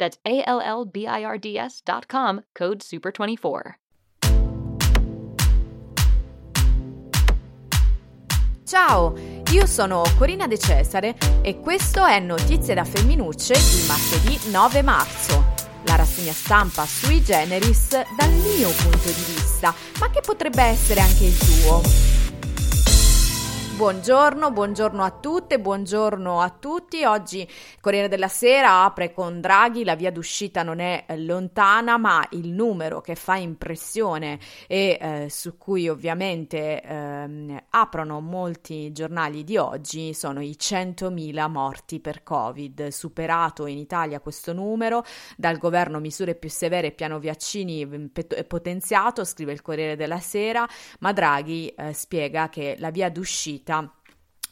That's A L L B I R D S dot com, code SUPER24. Ciao, io sono Corina De Cesare e questo è Notizie da Femminucce di martedì 9 marzo. La rassegna stampa sui generis dal mio punto di vista, ma che potrebbe essere anche il tuo. Buongiorno, buongiorno a tutte, buongiorno a tutti. Oggi Corriere della Sera apre con Draghi, la via d'uscita non è lontana, ma il numero che fa impressione e eh, su cui ovviamente eh, aprono molti giornali di oggi sono i 100.000 morti per Covid. Superato in Italia questo numero, dal governo misure più severe e piano vaccini mm, potenziato, scrive il Corriere della Sera, ma Draghi eh, spiega che la via d'uscita dump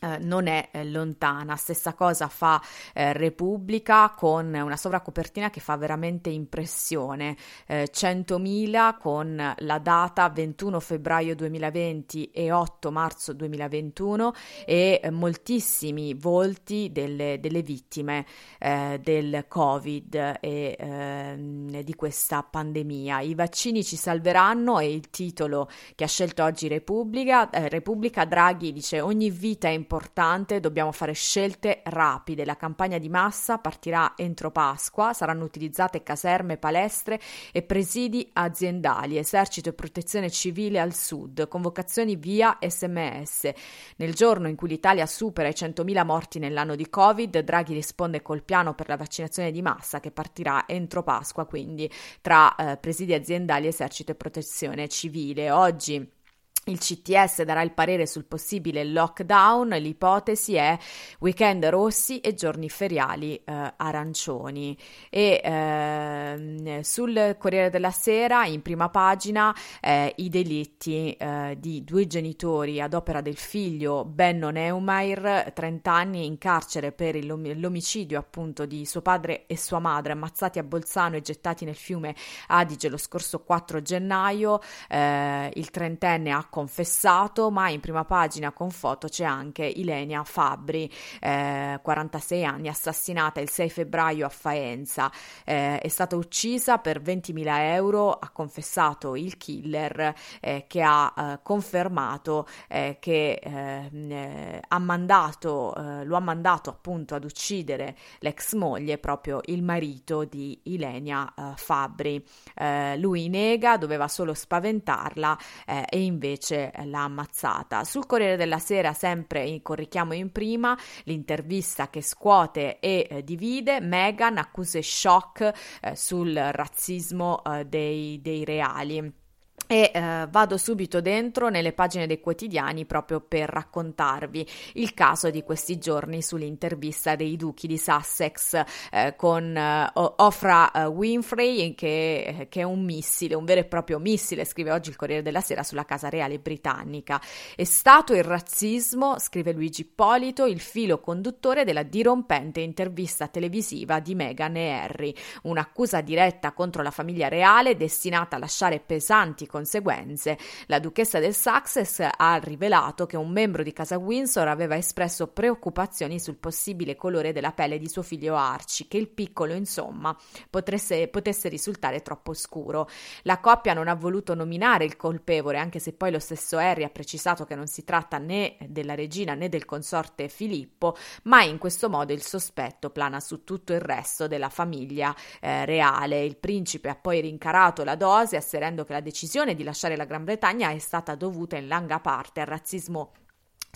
eh, non è eh, lontana. Stessa cosa fa eh, Repubblica con una sovracopertina che fa veramente impressione. 100.000 eh, con la data 21 febbraio 2020 e 8 marzo 2021 e moltissimi volti delle, delle vittime del Covid e ehm, di questa pandemia. I vaccini ci salveranno è il titolo che ha scelto oggi Repubblica. Repubblica Draghi dice ogni vita è importante importante, dobbiamo fare scelte rapide. La campagna di massa partirà entro Pasqua, saranno utilizzate caserme, palestre e presidi aziendali, esercito e protezione civile al sud, convocazioni via sms. Nel giorno in cui l'Italia supera i 100.000 morti nell'anno di Covid, Draghi risponde col piano per la vaccinazione di massa che partirà entro Pasqua, quindi tra eh, presidi aziendali, esercito e protezione civile. Oggi il CTS darà il parere sul possibile lockdown, l'ipotesi è weekend rossi e giorni feriali eh, arancioni. E eh, sul Corriere della Sera, in prima pagina, eh, i delitti eh, di due genitori ad opera del figlio Benno Neumair, 30 anni in carcere per l'omicidio appunto di suo padre e sua madre, ammazzati a Bolzano e gettati nel fiume Adige lo scorso 4 gennaio. Eh, il trentenne ha confessato, ma in prima pagina con foto c'è anche Ilenia Fabbri, eh, 46 anni, assassinata il 6 febbraio a Faenza. Eh, è stata uccisa per 20.000 euro, ha confessato il killer eh, che ha eh, confermato eh, che eh, ha mandato, lo ha mandato appunto ad uccidere l'ex moglie, proprio il marito di Ilenia Fabbri. lui nega, doveva solo spaventarla e invece invece eh, l'ha ammazzata. Sul Corriere della Sera, sempre con richiamo in prima, l'intervista che scuote e eh, divide, Meghan accuse shock eh, sul razzismo eh, dei, dei reali. E eh, vado subito dentro nelle pagine dei quotidiani proprio per raccontarvi il caso di questi giorni sull'intervista dei duchi di Sussex eh, con eh, Ofra eh, Winfrey che, che, è un missile, un vero e proprio missile, scrive oggi il Corriere della Sera sulla Casa Reale britannica. È stato il razzismo, scrive Luigi Ippolito, il filo conduttore della dirompente intervista televisiva di Meghan e Harry, un'accusa diretta contro la famiglia reale destinata a lasciare pesanti conseguenze. La duchessa del Sussex ha rivelato che un membro di casa Windsor aveva espresso preoccupazioni sul possibile colore della pelle di suo figlio Archie, che il piccolo, insomma, potesse, potesse risultare troppo scuro. La coppia non ha voluto nominare il colpevole, anche se poi lo stesso Harry ha precisato che non si tratta né della regina né del consorte Filippo, ma in questo modo il sospetto plana su tutto il resto della famiglia eh, reale. Il principe ha poi rincarato la dose, asserendo che la decisione decisione di lasciare la Gran Bretagna è stata dovuta in larga parte al razzismo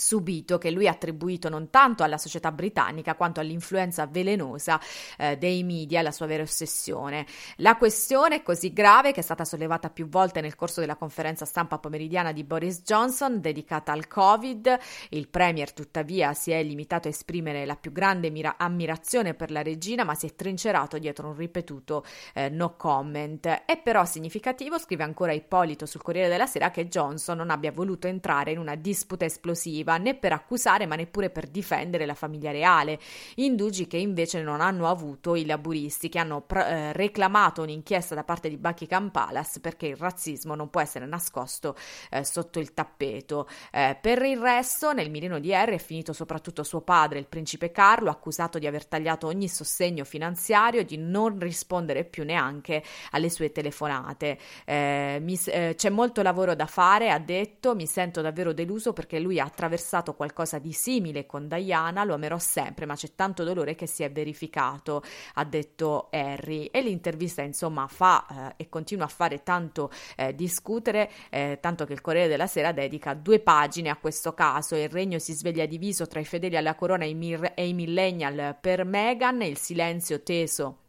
subito che lui ha attribuito non tanto alla società britannica quanto all'influenza velenosa eh, dei media la sua vera ossessione. La questione è così grave che è stata sollevata più volte nel corso della conferenza stampa pomeridiana di Boris Johnson dedicata al Covid. Il premier tuttavia si è limitato a esprimere la più grande mira- ammirazione per la regina ma si è trincerato dietro un ripetuto eh, no comment. È però significativo, scrive ancora Ippolito sul Corriere della Sera, che Johnson non abbia voluto entrare in una disputa esplosiva offensiva né per accusare ma neppure per difendere la famiglia reale, indugi che invece non hanno avuto i laburisti che hanno pr- eh, reclamato un'inchiesta da parte di Buckingham Palace perché il razzismo non può essere nascosto eh, sotto il tappeto. Eh, per il resto nel mirino di Harry è finito soprattutto suo padre, il principe Carlo, accusato di aver tagliato ogni sostegno finanziario e di non rispondere più neanche alle sue telefonate. Eh, mi, eh, c'è molto lavoro da fare, ha detto, mi sento davvero deluso perché lui ha attraversato attraversato qualcosa di simile con Diana, lo amerò sempre, ma c'è tanto dolore che si è verificato, ha detto Harry. E l'intervista, insomma, fa eh, e continua a fare tanto eh, discutere, eh, tanto che il Corriere della Sera dedica due pagine a questo caso. Il regno si sveglia diviso tra i fedeli alla corona e i, mir- e i millennial per Meghan, il silenzio teso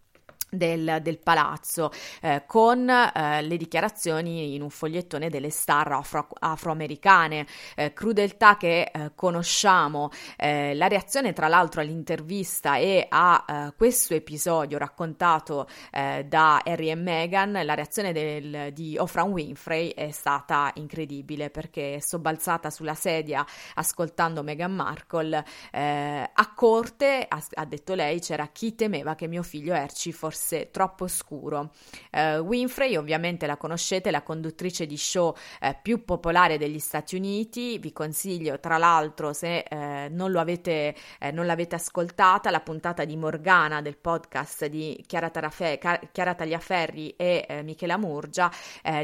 del, del, palazzo eh, con eh, le dichiarazioni in un fogliettone delle star afro, afroamericane, eh, crudeltà che eh, conosciamo, eh, la reazione tra l'altro all'intervista e a eh, questo episodio raccontato da Harry e Meghan, la reazione del, di Oprah Winfrey è stata incredibile perché sobbalzata sulla sedia ascoltando Meghan Markle a corte, ha, ha detto lei, c'era chi temeva che mio figlio Erci fosse fosse troppo scuro. Uh, Winfrey, ovviamente la conoscete, la conduttrice di show eh, più popolare degli Stati Uniti. Vi consiglio, tra l'altro, se eh, non, avete, non l'avete ascoltata, la puntata di Morgana del podcast di Chiara, Tarafe, Chiara Tagliaferri e Michela Murgia,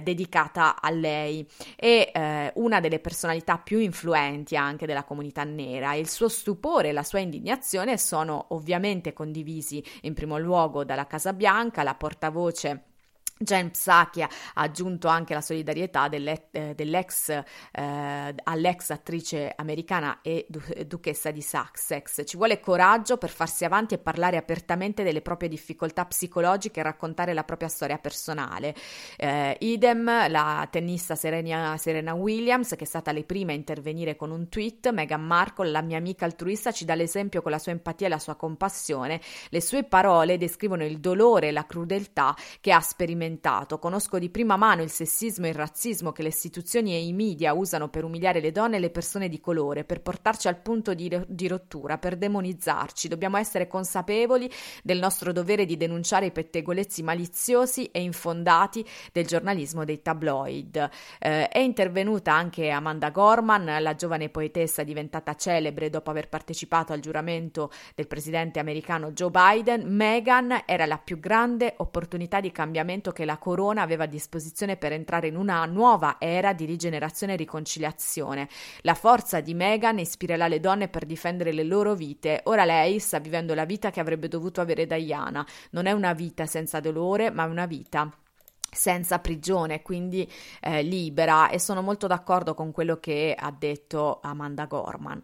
dedicata a lei. È una delle personalità più influenti anche della comunità nera. Il suo stupore e la sua indignazione sono ovviamente condivisi in primo luogo dalla Casa Casa Bianca, la portavoce Jen Psaki ha aggiunto anche la solidarietà eh, dell'ex eh, all'ex attrice americana e du- duchessa di Sussex. Ci vuole coraggio per farsi avanti e parlare apertamente delle proprie difficoltà psicologiche e raccontare la propria storia personale. Eh, idem la tennista Serena, Serena, Williams, che è stata le prime a intervenire con un tweet. Meghan Markle, la mia amica altruista, ci dà l'esempio con la sua empatia e la sua compassione. Le sue parole descrivono il dolore e la crudeltà che ha sperimentato sperimentato, conosco di prima mano il sessismo e il razzismo che le istituzioni e i media usano per umiliare le donne e le persone di colore, per portarci al punto di, di rottura, per demonizzarci. Dobbiamo essere consapevoli del nostro dovere di denunciare i pettegolezzi maliziosi e infondati del giornalismo dei tabloid. Eh, è intervenuta anche Amanda Gorman, la giovane poetessa diventata celebre dopo aver partecipato al giuramento del presidente americano Joe Biden. Meghan era la più grande opportunità di cambiamento che la corona aveva a disposizione per entrare in una nuova era di rigenerazione e riconciliazione. La forza di Meghan ispirerà le donne per difendere le loro vite. Ora lei sta vivendo la vita che avrebbe dovuto avere Diana. Non è una vita senza dolore, ma una vita senza prigione, quindi eh, libera e sono molto d'accordo con quello che ha detto Amanda Gorman.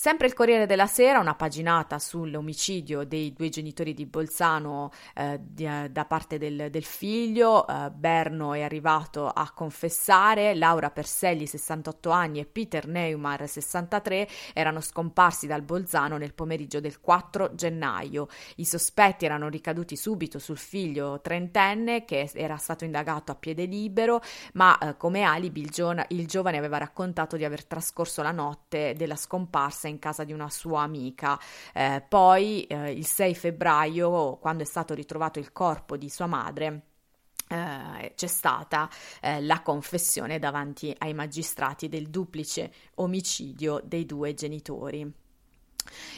Sempre il Corriere della Sera, una paginata sull'omicidio dei due genitori di Bolzano eh, di, eh, da parte del, del figlio. Eh, Berno è arrivato a confessare, Laura Perselli, 68 anni, e Peter Neumar, 63, erano scomparsi dal Bolzano nel pomeriggio del 4 gennaio. I sospetti erano ricaduti subito sul figlio trentenne che era stato indagato a piede libero, ma eh, come alibi il, gio- il giovane aveva raccontato di aver trascorso la notte della scomparsa in casa di una sua amica. Eh, poi eh, il 6 febbraio, quando è stato ritrovato il corpo di sua madre, Uh, c'è stata uh, la confessione davanti ai magistrati del duplice omicidio dei due genitori.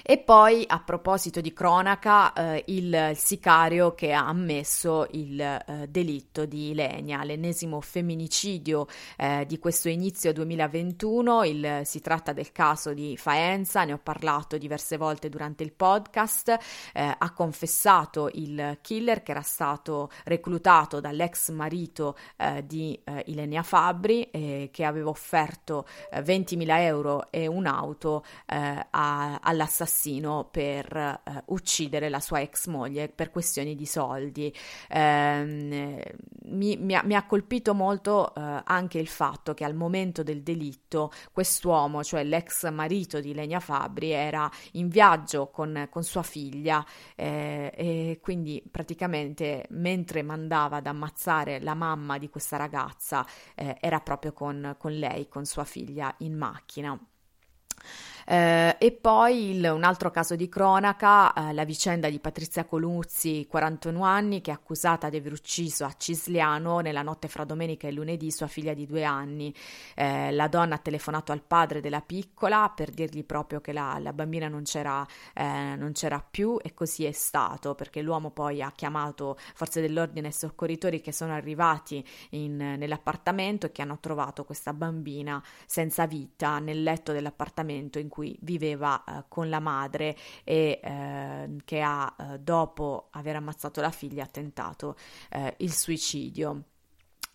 E poi, a proposito di cronaca, eh, il, sicario che ha ammesso il eh, delitto di Ilenia, l'ennesimo femminicidio eh, di questo inizio 2021. Il, si tratta del caso di Faenza, ne ho parlato diverse volte durante il podcast. Eh, ha confessato il killer che era stato reclutato dall'ex marito eh, di eh, Ilenia Fabri, che aveva offerto 20.000 euro e un'auto a, all'assassino assassino per eh, uccidere la sua ex moglie per questioni di soldi. Eh, mi, mi, ha, mi, ha, colpito molto eh, anche il fatto che al momento del delitto quest'uomo, cioè l'ex marito di Lenia Fabri, era in viaggio con, con sua figlia eh, e quindi praticamente mentre mandava ad ammazzare la mamma di questa ragazza eh, era proprio con, con lei, con sua figlia in macchina. Eh, e poi il, un altro caso di cronaca, eh, la vicenda di Patrizia Coluzzi, 41 anni, che è accusata di aver ucciso a Cisliano nella notte fra domenica e lunedì sua figlia di due anni. Eh, la donna ha telefonato al padre della piccola per dirgli proprio che la, la bambina non c'era, eh, non c'era, più e così è stato, perché l'uomo poi ha chiamato forze dell'ordine e soccorritori che sono arrivati in, nell'appartamento e che hanno trovato questa bambina senza vita nel letto dell'appartamento in cui cui viveva eh, con la madre e eh, che ha, eh, dopo aver ammazzato la figlia, tentato eh, il suicidio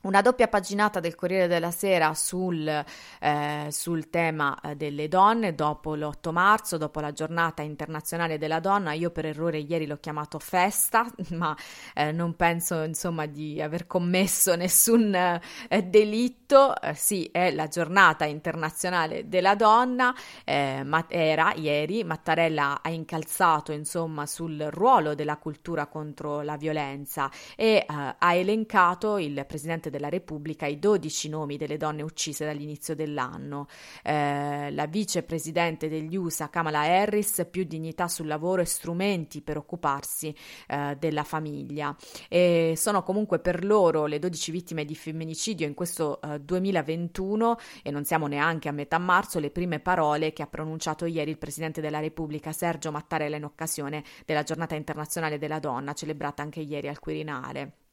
una doppia paginata del Corriere della Sera sul, eh, sul tema eh, delle donne dopo l'8 marzo, dopo la giornata internazionale della donna. Io per errore ieri l'ho chiamato festa, ma eh, non penso insomma di aver commesso nessun eh, delitto. Eh, sì, è la giornata internazionale della donna, eh, ma era ieri. Mattarella ha incalzato insomma sul ruolo della cultura contro la violenza e ha elencato il presidente della Repubblica i 12 nomi delle donne uccise dall'inizio dell'anno. Eh, la vicepresidente degli USA Kamala Harris, più dignità sul lavoro e strumenti per occuparsi eh, della famiglia. E sono comunque per loro le 12 vittime di femminicidio in questo eh, 2021 e non siamo neanche a metà marzo le prime parole che ha pronunciato ieri il presidente della Repubblica Sergio Mattarella in occasione della giornata internazionale della donna celebrata anche ieri al Quirinale.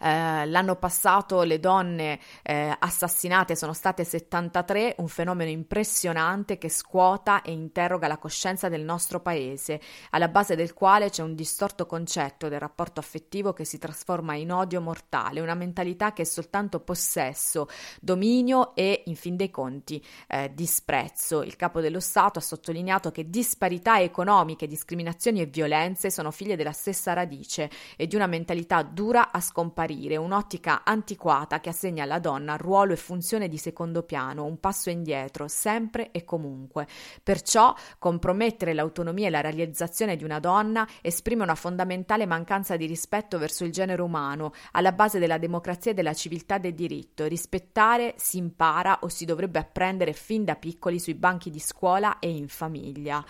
Eh, l'anno passato le donne eh, assassinate sono state 73, un fenomeno impressionante che scuota e interroga la coscienza del nostro paese, alla base del quale c'è un distorto concetto del rapporto affettivo che si trasforma in odio mortale, una mentalità che è soltanto possesso, dominio e, in fin dei conti, eh, disprezzo. Il capo dello Stato ha sottolineato che disparità economiche, discriminazioni e violenze sono figlie della stessa radice e di una mentalità dura a scomparire, un'ottica antiquata che assegna alla donna ruolo e funzione di secondo piano, un passo indietro, sempre e comunque. Perciò compromettere l'autonomia e la realizzazione di una donna esprime una fondamentale mancanza di rispetto verso il genere umano, alla base della democrazia e della civiltà del diritto. Rispettare si impara o si dovrebbe apprendere fin da piccoli sui banchi di scuola e in famiglia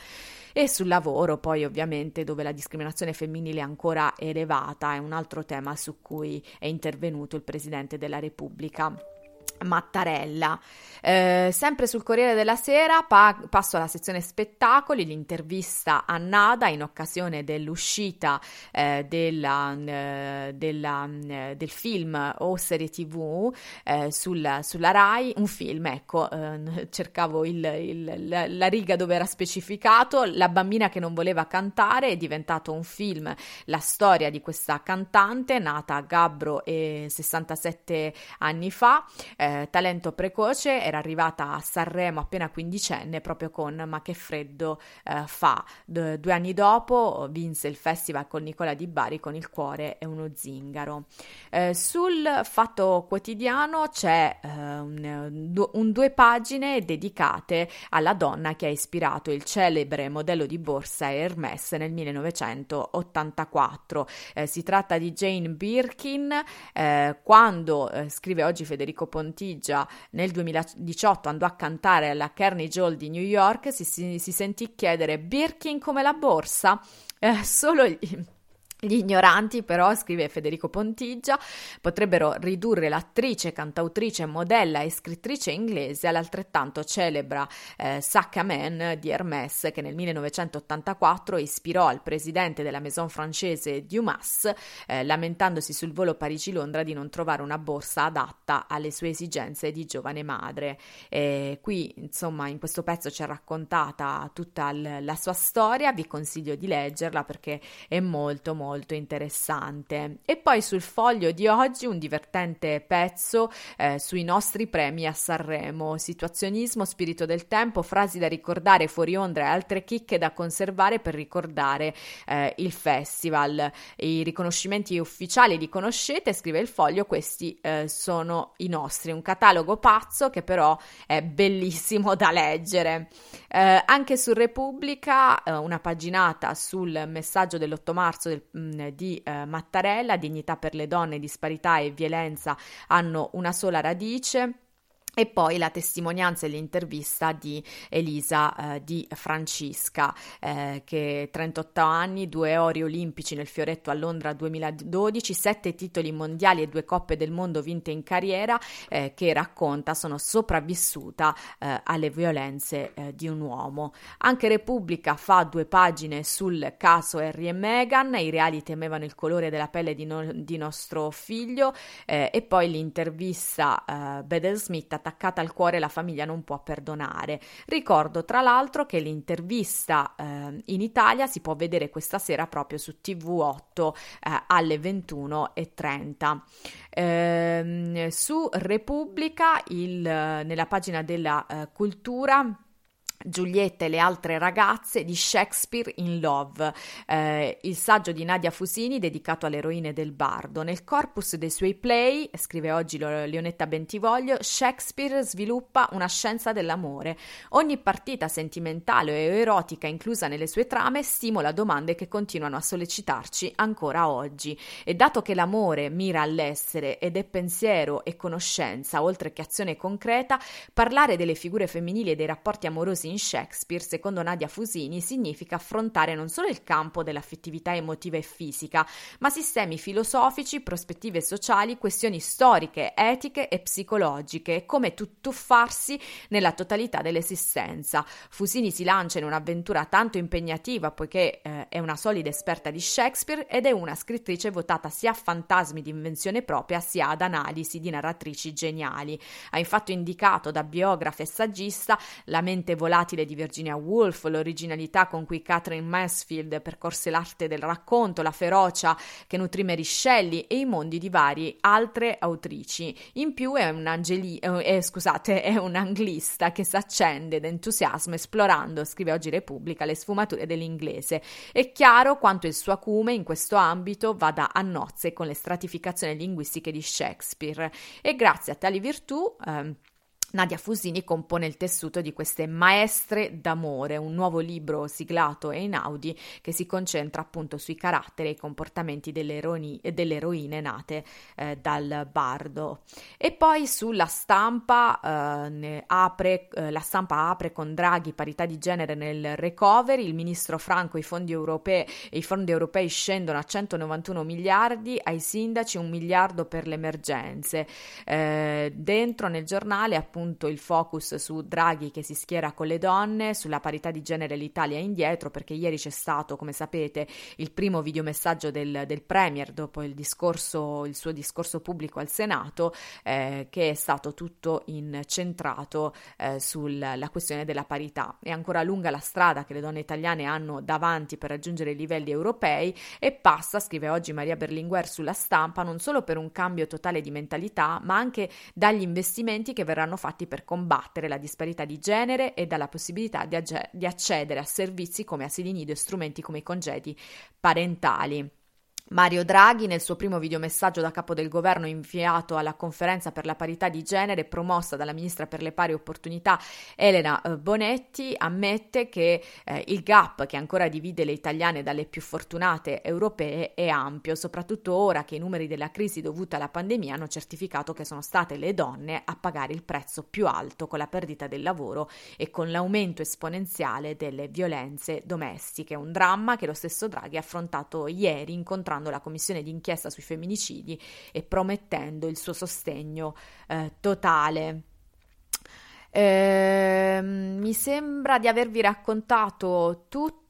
e sul lavoro poi ovviamente dove la discriminazione femminile è ancora elevata è un altro tema su cui è intervenuto il Presidente della Repubblica. Mattarella. Eh, sempre sul Corriere della Sera pa- passo alla sezione spettacoli, l'intervista a Nada in occasione dell'uscita eh, della, eh, della, eh, del film o serie tv eh, sulla, sulla RAI, un film, ecco, eh, cercavo il, il, la, la, riga dove era specificato, La bambina che non voleva cantare, è diventato un film, la storia di questa cantante nata a Gabbro 67 anni fa. Eh, eh, talento precoce, era arrivata a Sanremo appena quindicenne proprio con Ma che freddo eh, fa. D- due anni dopo vinse il festival con Nicola Di Bari con Il cuore e uno zingaro. Eh, sul Fatto Quotidiano c'è eh, un, un, due pagine dedicate alla donna che ha ispirato il celebre modello di borsa Hermès nel 1984. Eh, si tratta di Jane Birkin. Quando, scrive oggi Federico Ponti, Contigia nel 2018 andò a cantare alla Carnegie Hall di New York, si, si, si sentì chiedere Birkin come la borsa. Eh, solo gli Gli ignoranti, però, scrive Federico Pontigia, potrebbero ridurre l'attrice, cantautrice, modella e scrittrice inglese all'altrettanto celebra eh, Sacca Man di Hermès, che nel 1984 ispirò al presidente della maison francese Dumas, eh, lamentandosi sul volo Parigi-Londra di non trovare una borsa adatta alle sue esigenze di giovane madre. E qui, insomma, in questo pezzo c'è raccontata tutta l- la sua storia, vi consiglio di leggerla perché è molto, molto molto interessante. E poi sul foglio di oggi un divertente pezzo eh, sui nostri premi a Sanremo, situazionismo, spirito del tempo, frasi da ricordare fuori onda e altre chicche da conservare per ricordare eh, il festival. I riconoscimenti ufficiali li conoscete, scrive il foglio, questi eh, sono i nostri, un catalogo pazzo che però è bellissimo da leggere. Eh, anche su Repubblica, eh, una paginata sul messaggio dell'8 marzo del mh, di eh, Mattarella, dignità per le donne, disparità e violenza hanno una sola radice. E poi la testimonianza e l'intervista di Elisa eh, di Francisca, eh, che 38 anni, due ori olimpici nel fioretto a Londra 2012, sette titoli mondiali e due coppe del mondo vinte in carriera, eh, che racconta sono sopravvissuta eh, alle violenze eh, di un uomo. Anche Repubblica fa due pagine sul caso Harry e Meghan, i reali temevano il colore della pelle di, no- di nostro figlio, eh, e poi l'intervista uh, Bedell Smith attaccata al cuore la famiglia non può perdonare. Ricordo tra l'altro che l'intervista eh, in Italia si può vedere questa sera proprio su TV8 eh, alle 21.30. Eh, su Repubblica, il, nella pagina della eh, cultura, Giulietta e le altre ragazze di Shakespeare in Love, eh, il saggio di Nadia Fusini dedicato alle eroine del bardo. Nel corpus dei suoi play, scrive oggi Leonetta Bentivoglio, Shakespeare sviluppa una scienza dell'amore. Ogni partita sentimentale o erotica inclusa nelle sue trame stimola domande che continuano a sollecitarci ancora oggi. E dato che l'amore mira all'essere ed è pensiero e conoscenza, oltre che azione concreta, parlare delle figure femminili e dei rapporti amorosi in Shakespeare, secondo Nadia Fusini, significa affrontare non solo il campo dell'affettività emotiva e fisica, ma sistemi filosofici, prospettive sociali, questioni storiche, etiche e psicologiche, come tuffarsi nella totalità dell'esistenza. Fusini si lancia in un'avventura tanto impegnativa, poiché eh, è una solida esperta di Shakespeare ed è una scrittrice votata sia a fantasmi di invenzione propria sia ad analisi di narratrici geniali. Ha infatti indicato da biografa e saggista la mente volata volatile di Virginia Woolf, l'originalità con cui Catherine Mansfield percorse l'arte del racconto, la ferocia che nutrì Mary Shelley e i mondi di varie altre autrici. In più è un, angeli- eh, scusate, è un anglista che si accende d'entusiasmo esplorando, scrive oggi Repubblica, le sfumature dell'inglese. È chiaro quanto il suo acume in questo ambito vada a nozze con le stratificazioni linguistiche di Shakespeare e grazie a tali virtù eh, Nadia Fusini compone il tessuto di queste Maestre d'amore, un nuovo libro siglato e in Audi che si concentra appunto sui caratteri e i comportamenti delle, eroni, delle eroine nate eh, dal bardo. E poi sulla stampa, eh, apre, eh, la stampa apre con Draghi parità di genere nel recovery, il ministro Franco i fondi europei, i fondi europei scendono a 191 miliardi, ai sindaci un miliardo per le emergenze. Eh, dentro nel giornale appunto appunto il focus su Draghi che si schiera con le donne, sulla parità di genere l'Italia è indietro, perché ieri c'è stato, come sapete, il primo videomessaggio del, del Premier dopo il, discorso, il suo discorso pubblico al Senato, eh, che è stato tutto incentrato eh, sulla questione della parità. È ancora lunga la strada che le donne italiane hanno davanti per raggiungere i livelli europei e passa, scrive oggi Maria Berlinguer sulla stampa, non solo per un cambio totale di mentalità, ma anche dagli investimenti che verranno fatti fatti per combattere la disparità di genere e dalla possibilità di, agge- di accedere a servizi come asili nido e strumenti come i congedi parentali. Mario Draghi, nel suo primo videomessaggio da capo del governo inviato alla conferenza per la parità di genere promossa dalla ministra per le pari opportunità Elena eh, Bonetti, ammette che eh, il gap che ancora divide le italiane dalle più fortunate europee è ampio, soprattutto ora che i numeri della crisi dovuta alla pandemia hanno certificato che sono state le donne a pagare il prezzo più alto con la perdita del lavoro e con l'aumento esponenziale delle violenze domestiche. Un dramma che lo stesso Draghi ha affrontato ieri incontrando la commissione d'inchiesta sui femminicidi e promettendo il suo sostegno eh, totale. Eh, mi sembra di avervi raccontato tutto.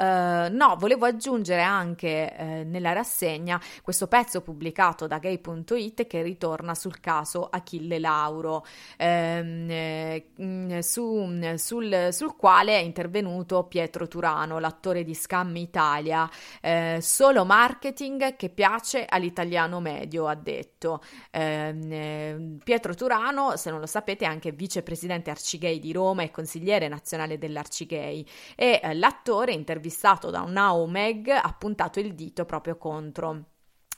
Uh, no, volevo aggiungere anche uh, nella rassegna questo pezzo pubblicato da gay.it che ritorna sul caso Achille Lauro, ehm, eh, su, sul, sul, quale è intervenuto Pietro Turano, l'attore di Scam Italia. Eh, solo marketing che piace all'italiano medio, ha detto. Ehm, eh, Pietro Turano, se non lo sapete, è anche vicepresidente Arcigay di Roma e consigliere nazionale dell'Arcigay e eh, l'attore intervistato intervistato da Now Meg ha puntato il dito proprio contro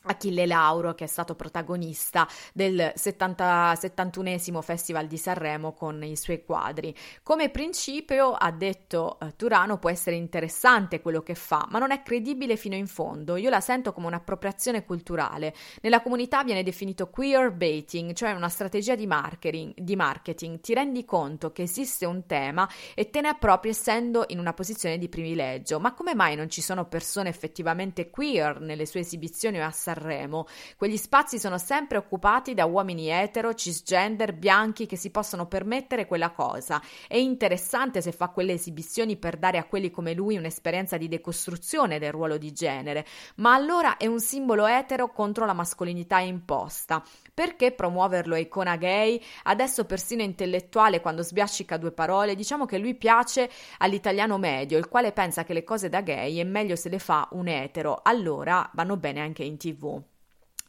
Achille Lauro, che è stato protagonista del 70, 71 Festival di Sanremo con i suoi quadri. Come principio, ha detto eh, Turano, può essere interessante quello che fa, ma non è credibile fino in fondo. Io la sento come un'appropriazione culturale. Nella comunità viene definito queer baiting, cioè una strategia di marketing, di marketing. Ti rendi conto che esiste un tema e te ne appropri essendo in una posizione di privilegio. Ma come mai non ci sono persone effettivamente queer nelle sue esibizioni o a Sanremo? Quegli spazi sono sempre occupati da uomini etero, cisgender, bianchi che si possono permettere quella cosa. È interessante se fa quelle esibizioni per dare a quelli come lui un'esperienza di decostruzione del ruolo di genere, ma allora è un simbolo etero contro la mascolinità imposta. Perché promuoverlo icona gay? Adesso persino intellettuale quando sbiascica due parole, diciamo che lui piace all'italiano medio, il quale pensa che le cose da gay è meglio se le fa un etero, allora vanno bene anche in tv. evil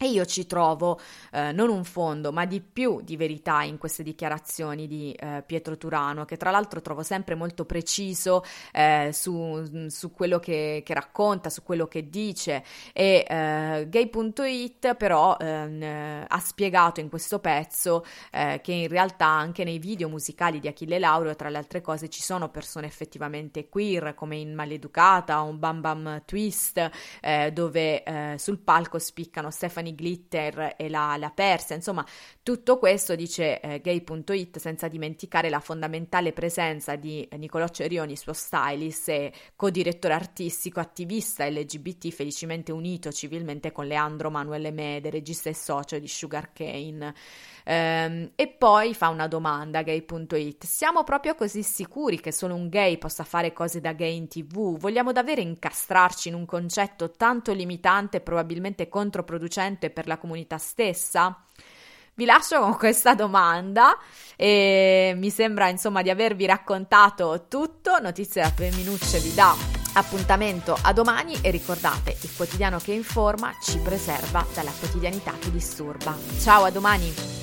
E io ci trovo eh, non un fondo, ma di più di verità in queste dichiarazioni di eh, Pietro Turano, che tra l'altro trovo sempre molto preciso eh, su, su, quello che, che, racconta, su quello che dice. E eh, gay.it però ehm, ha spiegato in questo pezzo eh, che in realtà anche nei video musicali di Achille Lauro, tra le altre cose, ci sono persone effettivamente queer, come in Maleducata un Bam Bam Twist, eh, dove sul palco spiccano Stephanie Glitter e la, la Persia, insomma tutto questo dice eh, gay.it senza dimenticare la fondamentale presenza di Nicolò Cerioni, suo stylist e co-direttore artistico, attivista LGBT felicemente unito civilmente con Leandro Manuele Mede, regista e socio di Sugar Cane. Ehm, e poi fa una domanda gay.it, siamo proprio così sicuri che solo un gay possa fare cose da gay in tv? Vogliamo davvero incastrarci in un concetto tanto limitante e probabilmente controproducente per la comunità stessa? Vi lascio con questa domanda e mi sembra insomma di avervi raccontato tutto. Notizie da Femminucce vi dà appuntamento a domani e ricordate, il quotidiano che informa ci preserva dalla quotidianità che disturba. Ciao, a domani!